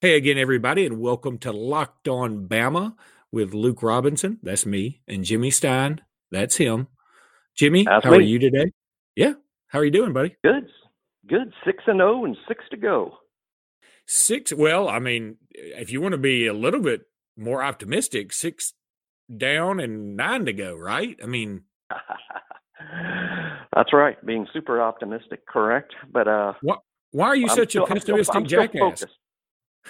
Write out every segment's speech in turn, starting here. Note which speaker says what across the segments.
Speaker 1: Hey again, everybody, and welcome to Locked On Bama with Luke Robinson. That's me, and Jimmy Stein. That's him. Jimmy,
Speaker 2: That's
Speaker 1: how are you today? Yeah, how are you doing, buddy?
Speaker 2: Good. Good. Six and zero and six to go.
Speaker 1: Six. Well, I mean, if you want to be a little bit more optimistic, six down and nine to go, right? I mean,
Speaker 2: That's right. Being super optimistic, correct? But uh,
Speaker 1: what? Why are you
Speaker 2: I'm
Speaker 1: such
Speaker 2: still-
Speaker 1: a
Speaker 2: I'm still- I'm
Speaker 1: jackass?
Speaker 2: focused.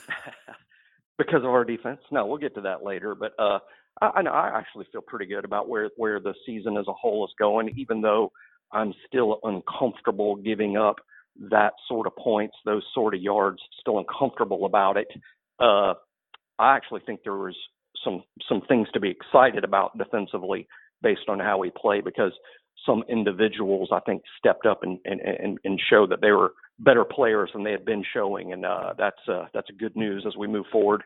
Speaker 2: because of our defense. No, we'll get to that later. But uh, I, I know I actually feel pretty good about where where the season as a whole is going, even though I'm still uncomfortable giving up that sort of points, those sort of yards. Still uncomfortable about it. Uh, I actually think there was some some things to be excited about defensively based on how we play because some individuals I think stepped up and and and, and showed that they were better players than they had been showing, and uh, that's uh, that's good news as we move forward.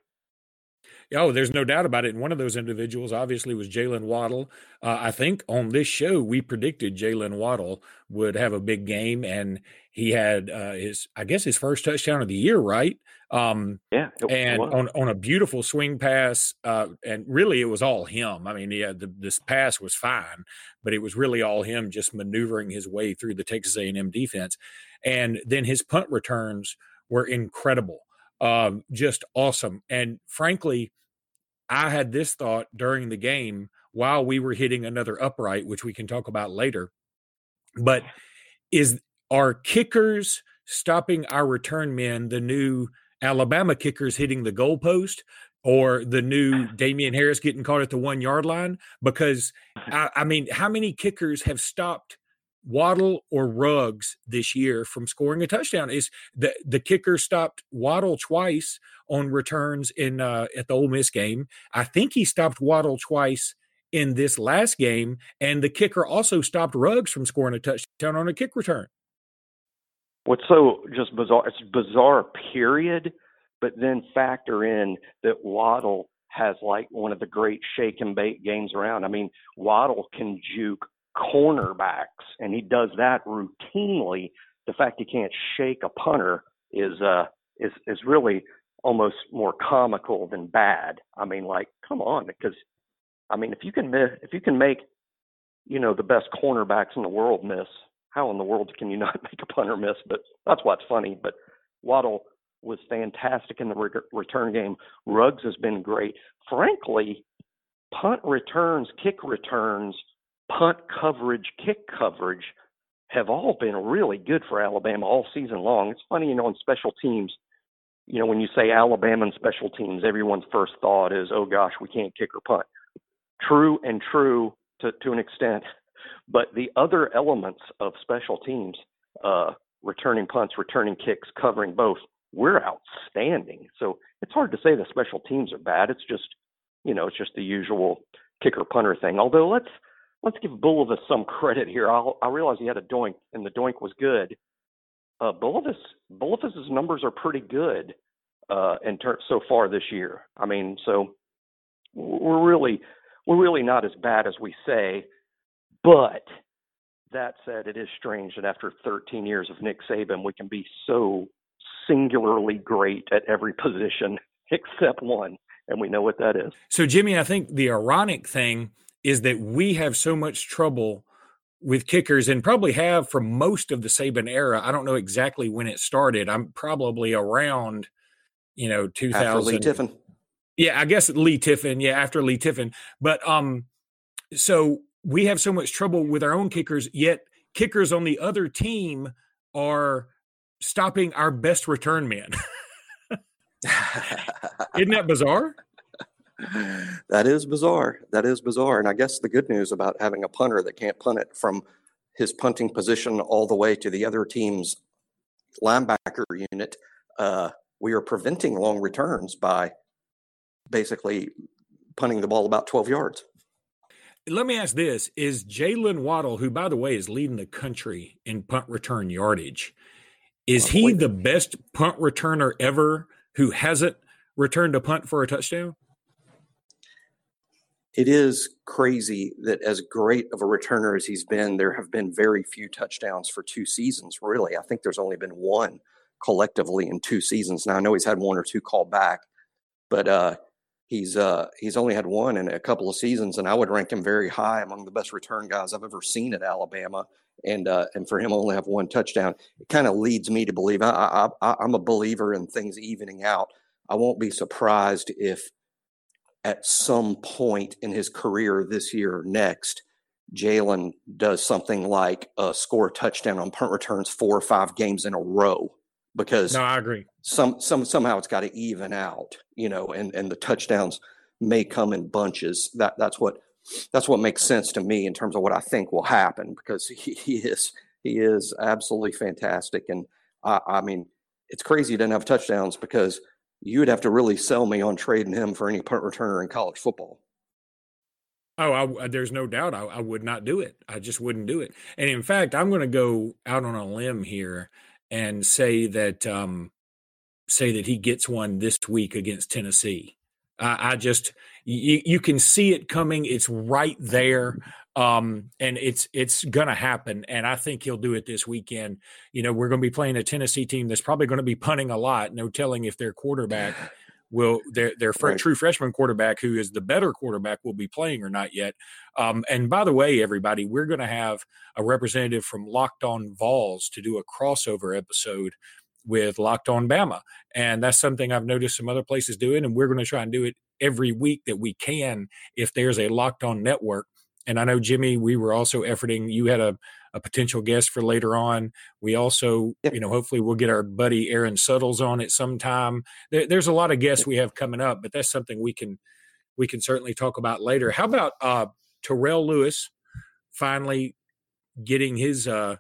Speaker 1: Oh, there's no doubt about it. And one of those individuals obviously was Jaylen Waddle. Uh, I think on this show we predicted Jaylen Waddle would have a big game, and he had uh, his, I guess, his first touchdown of the year, right? Um,
Speaker 2: Yeah,
Speaker 1: and
Speaker 2: was.
Speaker 1: on on a beautiful swing pass, uh, and really it was all him. I mean, yeah, the, this pass was fine, but it was really all him just maneuvering his way through the Texas A&M defense, and then his punt returns were incredible, um, just awesome. And frankly, I had this thought during the game while we were hitting another upright, which we can talk about later. But is are kickers stopping our return men the new Alabama kickers hitting the goalpost or the new Damien Harris getting caught at the one yard line? Because I, I mean, how many kickers have stopped Waddle or Ruggs this year from scoring a touchdown? Is the the kicker stopped Waddle twice on returns in uh, at the Ole Miss game? I think he stopped Waddle twice in this last game, and the kicker also stopped Ruggs from scoring a touchdown on a kick return.
Speaker 2: What's so just bizarre? It's bizarre, period. But then factor in that Waddle has like one of the great shake and bait games around. I mean, Waddle can juke cornerbacks, and he does that routinely. The fact he can't shake a punter is uh is is really almost more comical than bad. I mean, like, come on, because I mean, if you can miss, if you can make, you know, the best cornerbacks in the world miss, how in the world can you not make a punter miss? But that's what's funny. But Waddle was fantastic in the re- return game. Ruggs has been great. Frankly, punt returns, kick returns, punt coverage, kick coverage have all been really good for Alabama all season long. It's funny, you know, on special teams, you know, when you say Alabama and special teams, everyone's first thought is, oh gosh, we can't kick or punt. True and true to, to an extent. But the other elements of special teams, uh, returning punts, returning kicks, covering both, we're outstanding. So it's hard to say the special teams are bad. It's just, you know, it's just the usual kicker punter thing. Although let's let's give Bulovas some credit here. I'll, I realize he had a doink, and the doink was good. Uh, numbers are pretty good uh, in ter- so far this year. I mean, so we're really we're really not as bad as we say. But that said, it is strange that after 13 years of Nick Saban, we can be so singularly great at every position except one, and we know what that is.
Speaker 1: So, Jimmy, I think the ironic thing is that we have so much trouble with kickers and probably have for most of the Saban era. I don't know exactly when it started. I'm probably around, you know, 2000.
Speaker 2: After Leigh Tiffin.
Speaker 1: Yeah, I guess Leigh Tiffin. Yeah, after Leigh Tiffin. But um, so we have so much trouble with our own kickers, yet kickers on the other team are stopping our best return men. Isn't that bizarre?
Speaker 3: That is bizarre. That is bizarre. And I guess the good news about having a punter that can't punt it from his punting position all the way to the other team's linebacker unit, uh, we are preventing long returns by basically punting the ball about 12 yards.
Speaker 1: Let me ask this Is Jaylen Waddle, who, by the way, is leading the country in punt return yardage, is he the best punt returner ever who hasn't returned a punt for a touchdown?
Speaker 3: It is crazy that as great of a returner as he's been, there have been very few touchdowns for two seasons, really. I think there's only been one
Speaker 2: collectively in two seasons. Now I know he's had one or two called back, but uh, he's uh, he's only had one in a couple of seasons, and I would rank him very high among the best return guys I've ever seen at Alabama. And uh, and for him only have one touchdown, it kind of leads me to believe I, I, I'm a believer in things evening out. I won't be surprised if at some point in his career this year or next, Jaylen does something like uh, score a touchdown on punt returns four or five games in a row because
Speaker 1: no, I agree.
Speaker 2: Some some somehow it's got to even out, you know, and and the touchdowns may come in bunches. That that's what that's what makes sense to me in terms of what I think will happen because he, he is he is absolutely fantastic, and I, I mean it's crazy he didn't have touchdowns because you would have to really sell me on trading him for any punt returner in college football.
Speaker 1: Oh, I, there's no doubt I, I, would not do it. I just wouldn't do it. And in fact, I'm going to go out on a limb here and say that um, say that he gets one this week against Tennessee. I, I just you, you can see it coming. It's right there um, and it's it's going to happen. And I think he'll do it this weekend. You know, we're going to be playing a Tennessee team that's probably going to be punting a lot. No telling if their quarterback will their their right. true freshman quarterback, who is the better quarterback, will be playing or not yet. Um, and by the way, everybody, we're going to have a representative from Locked On Vols to do a crossover episode with Locked On Bama, and that's something I've noticed some other places doing, and we're going to try and do it every week that we can if there's a Locked On network and I know Jimmy, we were also efforting. You had a, a potential guest for later on. We also, yep. you know, hopefully we'll get our buddy Aaron Suttles on at some time. There, there's a lot of guests we have coming up, but that's something we can we can certainly talk about later. How about uh, Terrell Lewis finally getting his uh,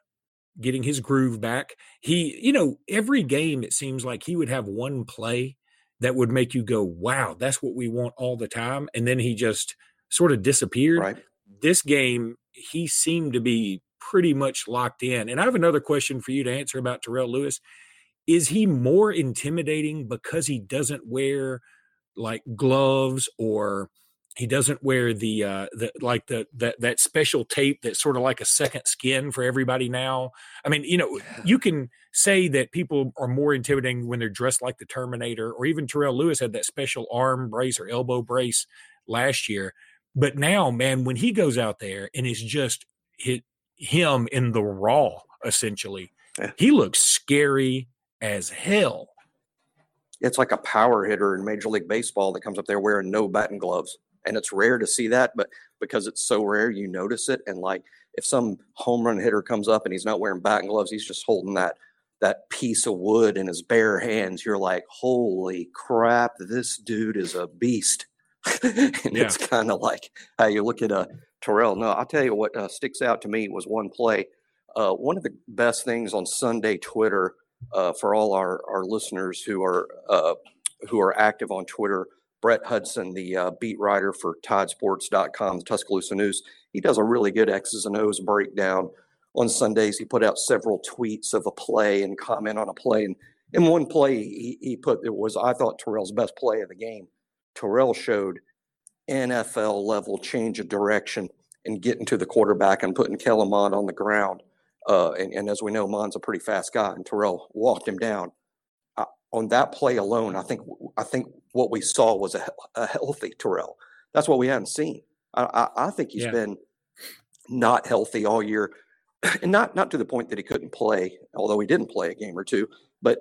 Speaker 1: getting his groove back? He, you know, every game it seems like he would have one play that would make you go, "Wow, that's what we want all the time," and then he just sort of disappeared.
Speaker 2: Right
Speaker 1: this game, he seemed to be pretty much locked in. And I have another question for you to answer about Terrell Lewis. Is he more intimidating because he doesn't wear like gloves or he doesn't wear the uh the like the that that special tape that's sort of like a second skin for everybody now i mean you know you can say that people are more intimidating when they're dressed like the terminator or even terrell lewis had that special arm brace or elbow brace last year but now, man, when he goes out there and it's just hit him in the raw, essentially, yeah. he looks scary as hell.
Speaker 2: It's like a power hitter in Major League Baseball that comes up there wearing no batting gloves. And it's rare to see that, but because it's so rare, you notice it. And like if some home run hitter comes up and he's not wearing batting gloves, he's just holding that that piece of wood in his bare hands. You're like, holy crap, this dude is a beast. and yeah. it's kind of like how you look at a uh, Terrell. No, I'll tell you what uh, sticks out to me was one play. Uh, one of the best things on Sunday Twitter uh, for all our, our listeners who are uh, who are active on Twitter. Brett Hudson, the uh, beat writer for TideSports.com, the Tuscaloosa News, he does a really good X's and O's breakdown on Sundays. He put out several tweets of a play and comment on a play. And in one play, he, he put it was I thought Terrell's best play of the game Terrell showed NFL level change of direction and getting to the quarterback and putting Kellen on the ground. Uh, and, and, as we know, Mond's a pretty fast guy, and Terrell walked him down. On that play alone, I think I think what we saw was a, a healthy Terrell. That's what we haven't seen. I, I, I think he's yeah. been not healthy all year, and not not to the point that he couldn't play, although he didn't play a game or two. But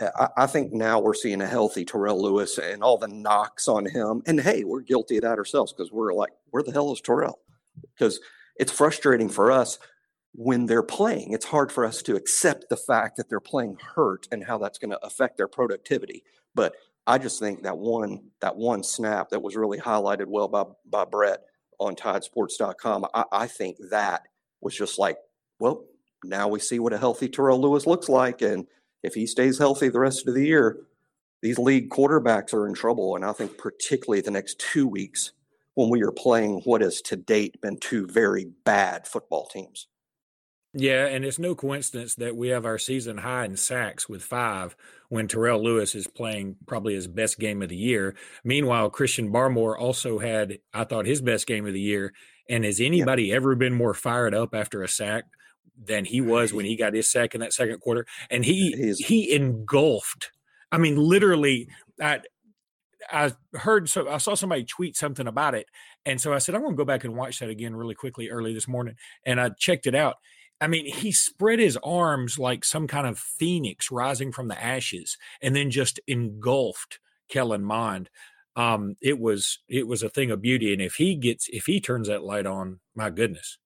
Speaker 2: uh, I, I, think now we're seeing a healthy Terrell Lewis and all the knocks on him. And hey, we're guilty of that ourselves because we're like, where the hell is Terrell? Because it's frustrating for us when they're playing. It's hard for us to accept the fact that they're playing hurt and how that's going to affect their productivity. But I just think that one that one snap that was really highlighted well by by Brett on TideSports.com. I, I think that was just like, well, now we see what a healthy Terrell Lewis looks like, and if he stays healthy the rest of the year, these league quarterbacks are in trouble. And I think particularly the next two weeks when we are playing what has to date been two very bad football teams.
Speaker 1: Yeah, and it's no coincidence that we have our season high in sacks with five when Terrell Lewis is playing probably his best game of the year. Meanwhile, Christian Barmore also had, I thought, his best game of the year. And has anybody yeah. ever been more fired up after a sack than he was when he got his sack in that second quarter, and he He's, he engulfed. I mean, literally, I I heard so I saw somebody tweet something about it, and so I said I'm going to go back and watch that again really quickly early this morning, and I checked it out. I mean, he spread his arms like some kind of phoenix rising from the ashes, and then just engulfed Kellen Mond. Um, it was it was a thing of beauty, and if he gets if he turns that light on, my goodness.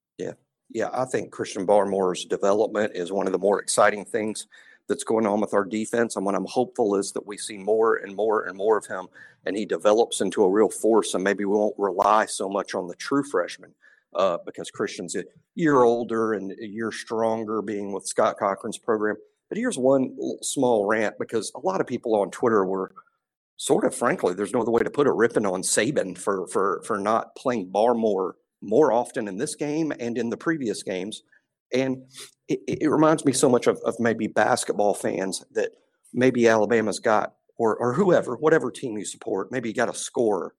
Speaker 2: Yeah, I think Christian Barmore's development is one of the more exciting things that's going on with our defense. And what I'm hopeful is that we see more and more and more of him and he develops into a real force. And maybe we won't rely so much on the true freshman uh, because Christian's a year older and a year stronger being with Scott Cochran's program. But here's one small rant because a lot of people on Twitter were sort of frankly, there's no other way to put it, ripping on Saban for for for not playing Barmore more often in this game and in the previous games. And it, it reminds me so much of, of maybe basketball fans that maybe Alabama's got, or, or whoever, whatever team you support, maybe you got a scorer.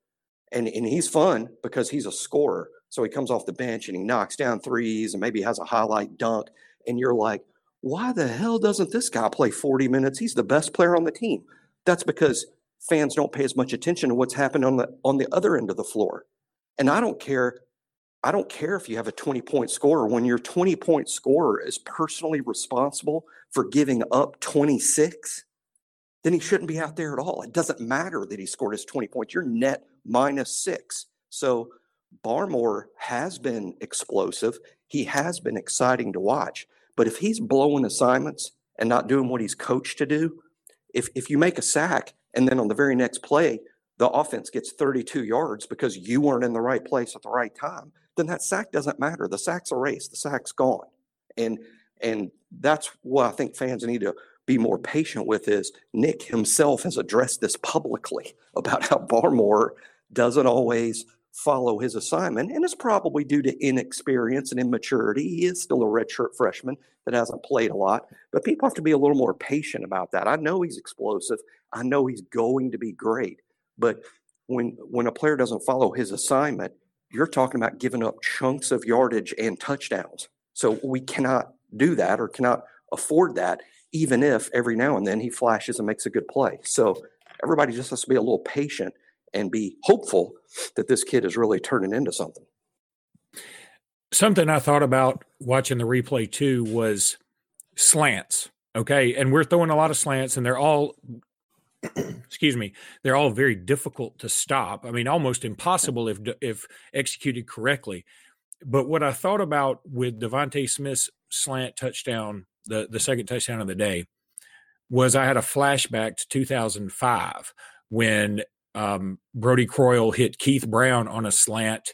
Speaker 2: And, and he's fun because he's a scorer. So he comes off the bench and he knocks down threes and maybe has a highlight dunk. And you're like, why the hell doesn't this guy play 40 minutes? He's the best player on the team. That's because fans don't pay as much attention to what's happened on the on the other end of the floor. And I don't care I don't care if you have a 20 point scorer. When your 20 point scorer is personally responsible for giving up 26, then he shouldn't be out there at all. It doesn't matter that he scored his 20 points. You're net minus six. So Barmore has been explosive. He has been exciting to watch. But if he's blowing assignments and not doing what he's coached to do, if, if you make a sack and then on the very next play, the offense gets 32 yards because you weren't in the right place at the right time, then that sack doesn't matter. The sack's erased. The sack's gone. And and that's what I think fans need to be more patient with is Nick himself has addressed this publicly about how Barmore doesn't always follow his assignment, and it's probably due to inexperience and immaturity. He is still a redshirt freshman that hasn't played a lot, but people have to be a little more patient about that. I know he's explosive. I know he's going to be great, but when when a player doesn't follow his assignment, you're talking about giving up chunks of yardage and touchdowns. So we cannot do that or cannot afford that, even if every now and then he flashes and makes a good play. So everybody just has to be a little patient and be hopeful that this kid is really turning into something.
Speaker 1: Something I thought about watching the replay too was slants. Okay. And we're throwing a lot of slants and they're all excuse me, they're all very difficult to stop. I mean, almost impossible if if executed correctly. But what I thought about with DeVonta Smith's slant touchdown, the the second touchdown of the day, was I had a flashback to 2005 when um, Brodie Croyle hit Keith Brown on a slant.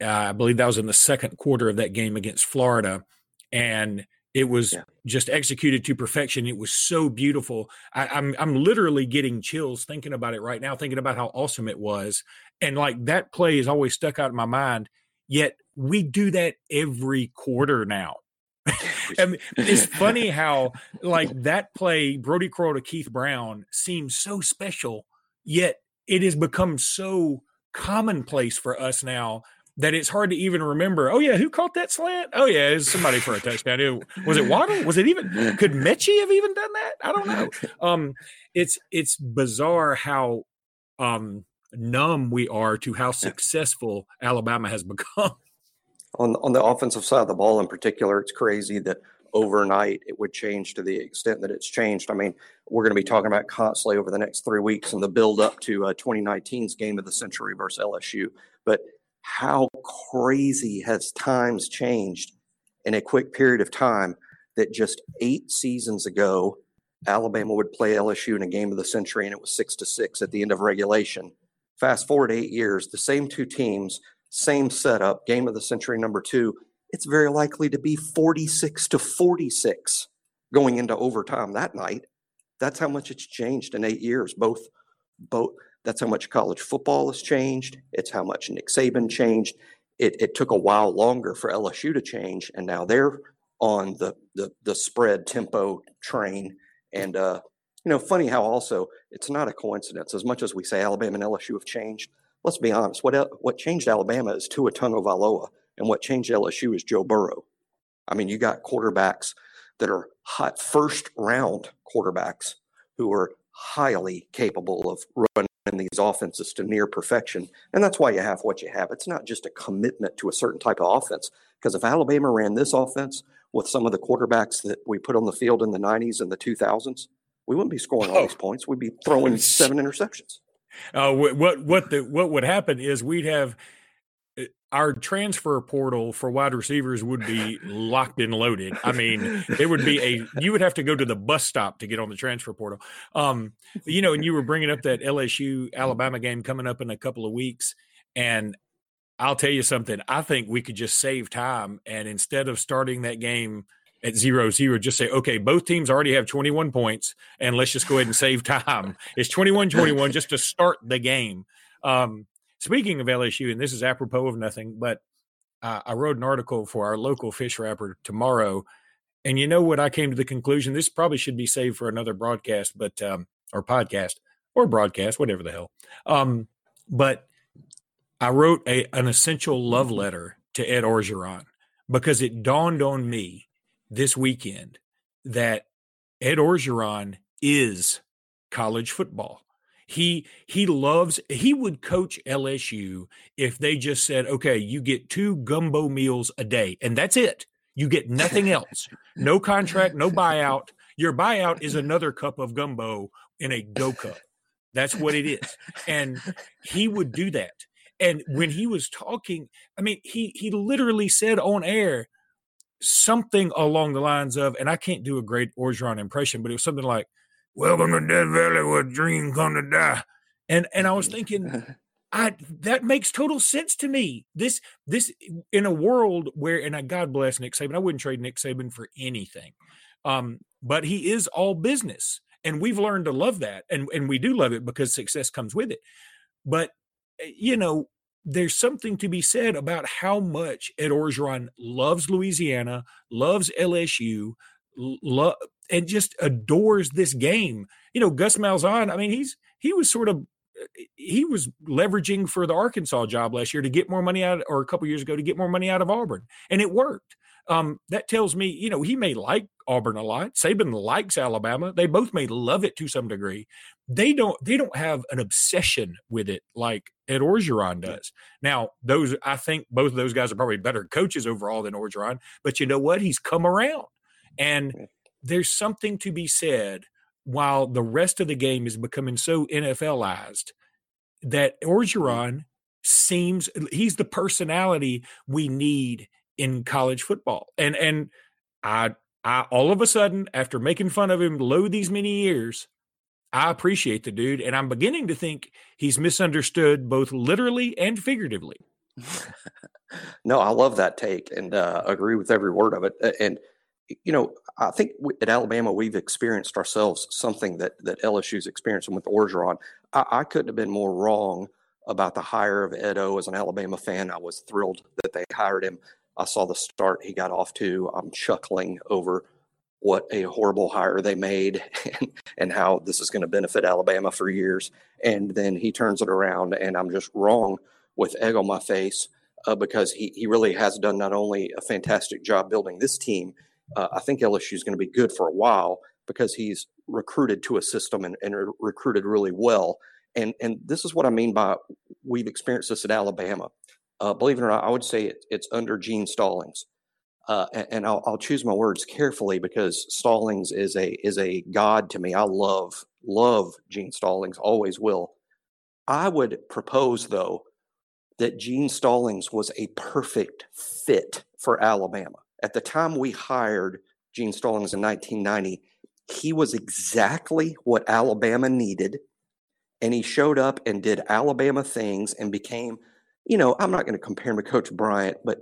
Speaker 1: Uh, I believe that was in the second quarter of that game against Florida, and it was yeah. just executed to perfection. It was so beautiful. I, I'm I'm literally getting chills thinking about it right now, thinking about how awesome it was. And like that play is always stuck out in my mind. Yet we do that every quarter now. and it's funny how like that play, Brodie Croyle to Keith Brown, seems so special, yet it has become so commonplace for us now that it's hard to even remember. Oh yeah, who caught that slant? Oh yeah, it's somebody for a touchdown. It, was it Waddle? Was it even? Could Metchie have even done that? I don't know. Um, it's it's bizarre how um numb we are to how successful Alabama has become.
Speaker 2: On on the offensive side of the ball, in particular, it's crazy that overnight it would change to the extent that it's changed. I mean, we're going to be talking about constantly over the next three weeks and the build up to uh, 2019's game of the century versus LSU. But how crazy has times changed in a quick period of time that just eight seasons ago, Alabama would play LSU in a game of the century and it was six to six at the end of regulation. Fast forward eight years, the same two teams, same setup, game of the century number two. It's very likely to be 46 to 46 going into overtime that night. That's how much it's changed in eight years. Both, both that's how much college football has changed. It's how much Nick Saban changed. It, it took a while longer for LSU to change, and now they're on the the, the spread tempo train. And uh, you know, funny how also it's not a coincidence. As much as we say Alabama and LSU have changed, let's be honest. What what changed Alabama is Tua Tagovailoa, and what changed LSU is Joe Burrow. I mean, you got quarterbacks that are hot first round quarterbacks who are highly capable of running these offenses to near perfection. And that's why you have what you have. It's not just a commitment to a certain type of offense. Because if Alabama ran this offense with some of the quarterbacks that we put on the field in the 90s and the 2000s, we wouldn't be scoring all these points. We'd be throwing seven interceptions.
Speaker 1: Uh, what what the what would happen is we'd have our transfer portal for wide receivers would be locked and loaded. I mean, it would be a you would have to go to the bus stop to get on the transfer portal. Um, you know, and you were bringing up that LSU Alabama game coming up in a couple of weeks, and I'll tell you something. I think we could just save time, and instead of starting that game at zero zero, just say, okay, both teams already have 21 points, and let's just go ahead and save time. It's 21 21 just to start the game. Um, speaking of LSU, and this is apropos of nothing, but uh, I wrote an article for our local fish wrapper tomorrow. And you know what? I came to the conclusion this probably should be saved for another broadcast, but, um, or podcast or broadcast, whatever the hell. Um, but I wrote a, an essential love letter to Ed Orgeron because it dawned on me this weekend that Ed Orgeron is college football. He he loves he would coach LSU if they just said, "Okay, you get two gumbo meals a day and that's it. You get nothing else. No contract, no buyout. Your buyout is another cup of gumbo in a go cup. That's what it is." And he would do that. And when he was talking, I mean, he he literally said on air, something along the lines of, and I can't do a great Orgeron impression, but it was something like, "Welcome to Death Valley, where dream come to die," and and I was thinking. I that makes total sense to me. This this in a world where and I God bless Nick Saban. I wouldn't trade Nick Saban for anything. Um, but he is all business. And we've learned to love that. And and we do love it because success comes with it. But eh, you know, there's something to be said about how much Ed Orgeron loves Louisiana, loves LSU, lo- and just adores this game. You know, Gus Malzahn. I mean, he's he was sort of he was leveraging for the Arkansas job last year to get more money out, or a couple years ago to get more money out of Auburn, and it worked. Um, that tells me, you know, he may like Auburn a lot. Saban likes Alabama. They both may love it to some degree. They don't. They don't have an obsession with it like Ed Orgeron does. Now, those I think both of those guys are probably better coaches overall than Orgeron. But you know what? He's come around, and there's something to be said. While the rest of the game is becoming so NFLized, that Orgeron seems he's the personality we need in college football. And and I I all of a sudden, after making fun of him lo these many years, I appreciate the dude, and I'm beginning to think he's misunderstood both literally and figuratively.
Speaker 2: no, I love that take and uh, agree with every word of it. And you know, I think at Alabama we've experienced ourselves something that that LSU's experiencing with Orgeron. I, I couldn't have been more wrong about the hire of Edo as an Alabama fan. I was thrilled that they hired him. I saw the start he got off to. I'm chuckling over what a horrible hire they made and, and how this is going to benefit Alabama for years. And then he turns it around, and I'm just wrong with egg on my face uh, because he, he really has done not only a fantastic job building this team, uh, I think LSU is going to be good for a while because he's recruited to a system and, and recruited really well. And, and this is what I mean by we've experienced this at Alabama uh, believe it or not, I would say it, it's under Gene Stallings. Uh, and, and I'll, I'll, choose my words carefully because Stallings is a is a god to me. I love love Gene Stallings, always will. I would propose though that Gene Stallings was a perfect fit for Alabama. At the time we hired Gene Stallings in 1990, he was exactly what Alabama needed, and he showed up and did Alabama things and became you know, I'm not going to compare him to Coach Bryant, but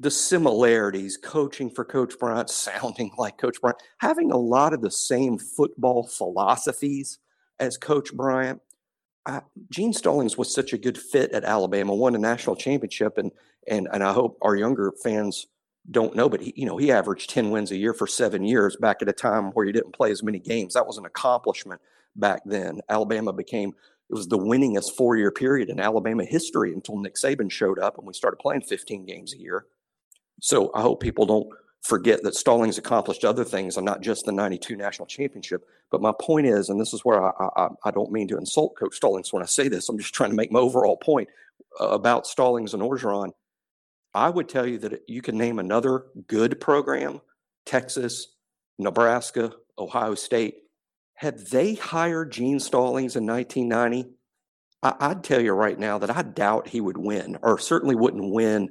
Speaker 2: the similarities, coaching for Coach Bryant, sounding like Coach Bryant, having a lot of the same football philosophies as Coach Bryant. Gene Stallings was such a good fit at Alabama, won a national championship, and and and I hope our younger fans don't know, but he, you know, he averaged 10 wins a year for seven years back at a time where he didn't play as many games. That was an accomplishment back then. Alabama became it was the winningest four year period in Alabama history until Nick Saban showed up and we started playing 15 games a year. So I hope people don't forget that Stallings accomplished other things and not just the 92 national championship. But my point is, and this is where I, I, I don't mean to insult Coach Stallings when I say this, I'm just trying to make my overall point uh, about Stallings and Orgeron. I would tell you that you can name another good program, Texas, Nebraska, Ohio State. Had they hired Gene Stallings in 1990, I, would tell you right now that I doubt he would win, or certainly wouldn't win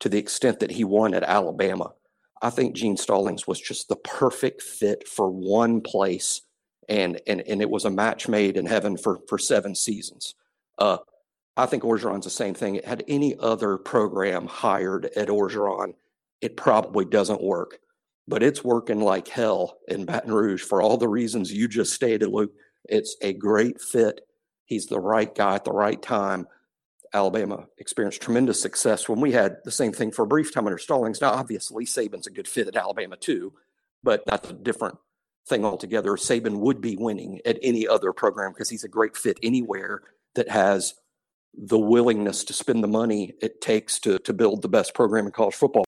Speaker 2: to the extent that he won at Alabama. I think Gene Stallings was just the perfect fit for one place, and and and it was a match made in heaven for for seven seasons. Uh, I think Orgeron's the same thing. Had any other program hired at Orgeron, it probably doesn't work, but it's working like hell in Baton Rouge for all the reasons you just stated, Luke. It's a great fit. He's the right guy at the right time. Alabama experienced tremendous success when we had the same thing for a brief time under Stallings. Now, obviously, Saban's a good fit at Alabama too, but that's a different thing altogether. Saban would be winning at any other program because he's a great fit anywhere that has the willingness to spend the money it takes to to build the best program in college football.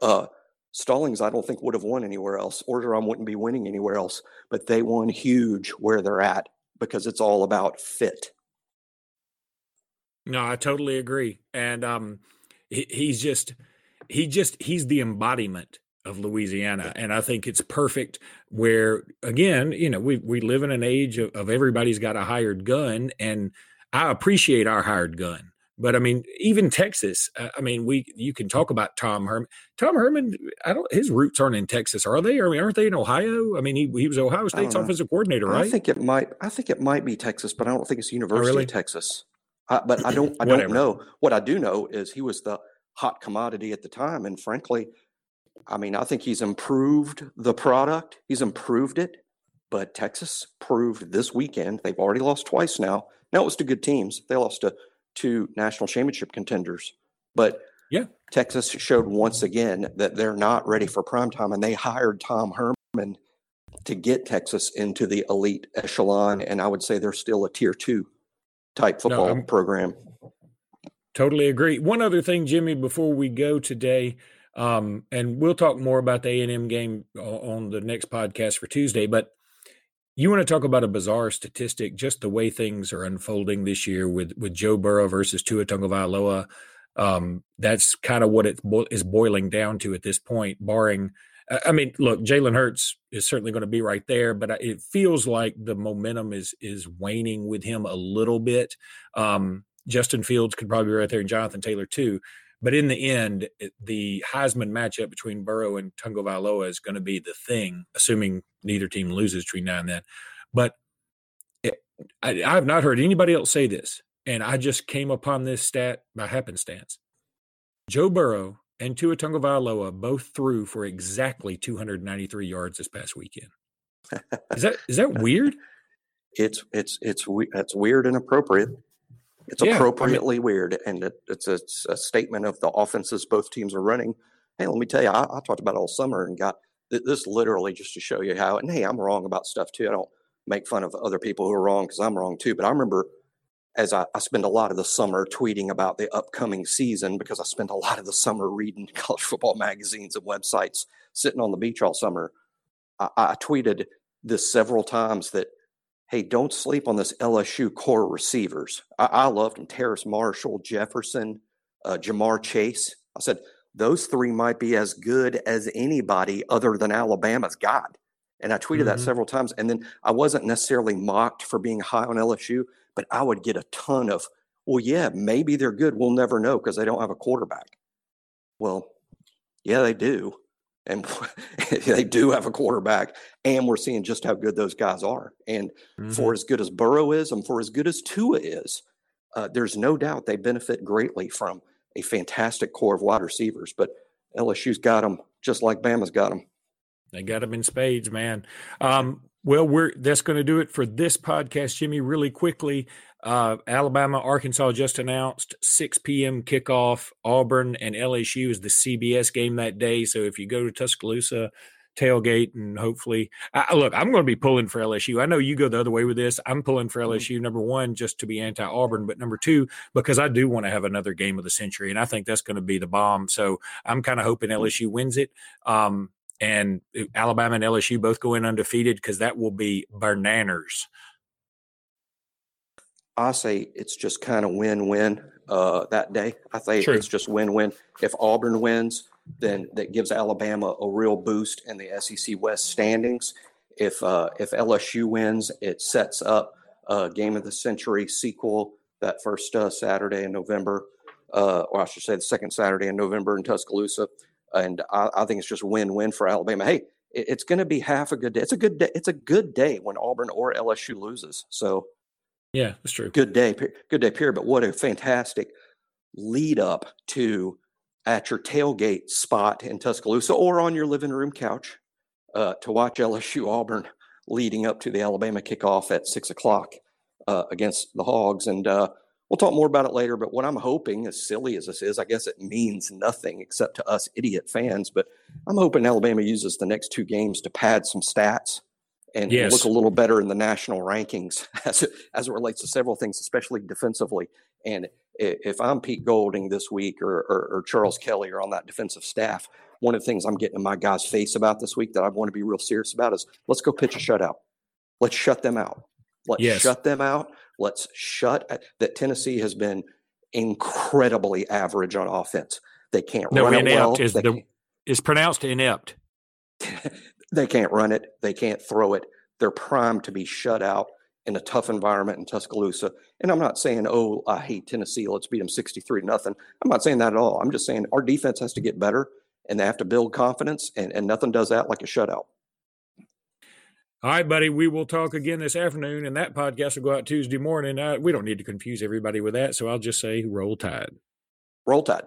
Speaker 2: Uh, Stallings, I don't think would have won anywhere else. Orgeron wouldn't be winning anywhere else, but they won huge where they're at because it's all about fit.
Speaker 1: No, I totally agree. And um, he, he's just, he just, he's the embodiment of Louisiana. And I think it's perfect where, again, you know, we, we live in an age of, of everybody's got a hired gun. And I appreciate our hired gun. But I mean, even Texas. Uh, I mean, we you can talk about Tom Herman. Tom Herman, I don't. His roots aren't in Texas, are they? I mean, aren't they in Ohio? I mean, he, he was Ohio State's offensive coordinator, right?
Speaker 2: I think it might. I think it might be Texas, but I don't think it's University oh, really? of Texas. Uh, but I don't I don't know. What I do know is he was the hot commodity at the time, and frankly, I mean I think he's improved the product. He's improved it. But Texas proved this weekend they've already lost twice now. Now it was to good teams. They lost to two national championship contenders. But
Speaker 1: yeah,
Speaker 2: Texas showed once again that they're not ready for prime time, and they hired Tom Herman to get Texas into the elite echelon. And I would say they're still a tier two type football no, program.
Speaker 1: Totally agree. One other thing, Jimmy, before we go today, um, and we'll talk more about the A and M game on the next podcast for Tuesday. But you want to talk about a bizarre statistic, just the way things are unfolding this year with with Joe Burrow versus Tua Tagovailoa. Um, that's kind of what it bo- is boiling down to at this point, barring I mean, look, Jalen Hurts is certainly going to be right there, but it feels like the momentum is is waning with him a little bit. Um, Justin Fields could probably be right there, and Jonathan Taylor too. But in the end, the Heisman matchup between Burrow and Tagovailoa is going to be the thing, assuming neither team loses between now and then. But it, I, I have not heard anybody else say this, and I just came upon this stat by happenstance. Joe Burrow and Tua Tagovailoa both threw for exactly 293 yards this past weekend. Is that is that weird?
Speaker 2: It's it's it's it's weird and appropriate. It's yeah, appropriately I mean, weird, and it, it's, a, it's, a, statement of the offenses both teams are running. Hey, let me tell you, I, I talked about all summer and got this literally just to show you how. And hey, I'm wrong about stuff too. I don't make fun of other people who are wrong because I'm wrong too. But I remember as I, I, spend a lot of the summer tweeting about the upcoming season because I spend a lot of the summer reading college football magazines and websites, sitting on the beach all summer. I, I tweeted this several times that, hey, don't sleep on this LSU core receivers. I, I loved them Terrace Marshall, Jefferson, uh, Ja'Marr Chase. I said, those three might be as good as anybody other than Alabama's got. And I tweeted mm-hmm. that several times. And then I wasn't necessarily mocked for being high on LSU but I would get a ton of, well, yeah, maybe they're good. We'll never know because they don't have a quarterback. Well, yeah, they do. And they do have a quarterback, and we're seeing just how good those guys are. And mm-hmm. for as good as Burrow is, and for as good as Tua is, uh, there's no doubt they benefit greatly from a fantastic core of wide receivers. But LSU's got them just like Bama's got them.
Speaker 1: They got them in spades, man. Um, well, we're that's going to do it for this podcast, Jimmy. Really quickly, uh, Alabama, Arkansas just announced 6 p.m. kickoff. Auburn and LSU is the CBS game that day. So if you go to Tuscaloosa, tailgate and hopefully I, look i'm going to be pulling for lsu i know you go the other way with this i'm pulling for
Speaker 2: Mm-hmm.
Speaker 1: lsu number one just to be anti-auburn but number two because i do want to have another game of the century and i think that's going to be the bomb so i'm kind of hoping
Speaker 2: Mm-hmm.
Speaker 1: lsu wins it um, and alabama and lsu both go in undefeated because that will be bananas
Speaker 2: I say it's just kind of win-win uh, that day. I think
Speaker 1: True.
Speaker 2: it's just win-win. If Auburn wins, then that gives Alabama a real boost in the SEC West standings. If uh, if LSU wins, it sets up a game of the century sequel that first uh, Saturday in November, uh, or I should say the second Saturday in November in Tuscaloosa. And I, I think it's just win-win for Alabama. Hey, it, it's going to be half a good day. It's a good day. It's a good day when Auburn or LSU loses. So
Speaker 1: yeah that's true
Speaker 2: good day, good day, period. But what a fantastic lead up to at your tailgate spot in Tuscaloosa or on your living room couch uh, to watch LSU Auburn leading up to the Alabama kickoff at six o'clock uh, against the Hogs. And uh, we'll talk more about it later. But what I'm hoping, as silly as this is, I guess it means nothing except to us idiot fans. But I'm hoping Alabama uses the next two games to pad some stats and,
Speaker 1: Yes.
Speaker 2: look a little better in the national rankings as it, as it relates to several things, especially defensively. And if I'm Pete Golding this week or, or, or Charles Kelly or on that defensive staff, one of the things I'm getting in my guy's face about this week that I want to be real serious about is let's go pitch a shutout. Let's shut them out. Let's
Speaker 1: Yes.
Speaker 2: shut them out. Let's shut that Tennessee has been incredibly average on offense. They can't
Speaker 1: no
Speaker 2: run
Speaker 1: inept
Speaker 2: well.
Speaker 1: is the it's pronounced inept
Speaker 2: they can't run it. They can't throw it. They're primed to be shut out in a tough environment in Tuscaloosa. And I'm not saying, oh, I hate Tennessee. Let's beat them 63 to nothing. I'm not saying that at all. I'm just saying our defense has to get better and they have to build confidence. And, and nothing does that like a shutout.
Speaker 1: All right, buddy. We will talk again this afternoon, and that podcast will go out Tuesday morning. Uh, we don't need to confuse everybody with that, so I'll just say roll tide.
Speaker 2: Roll Tide.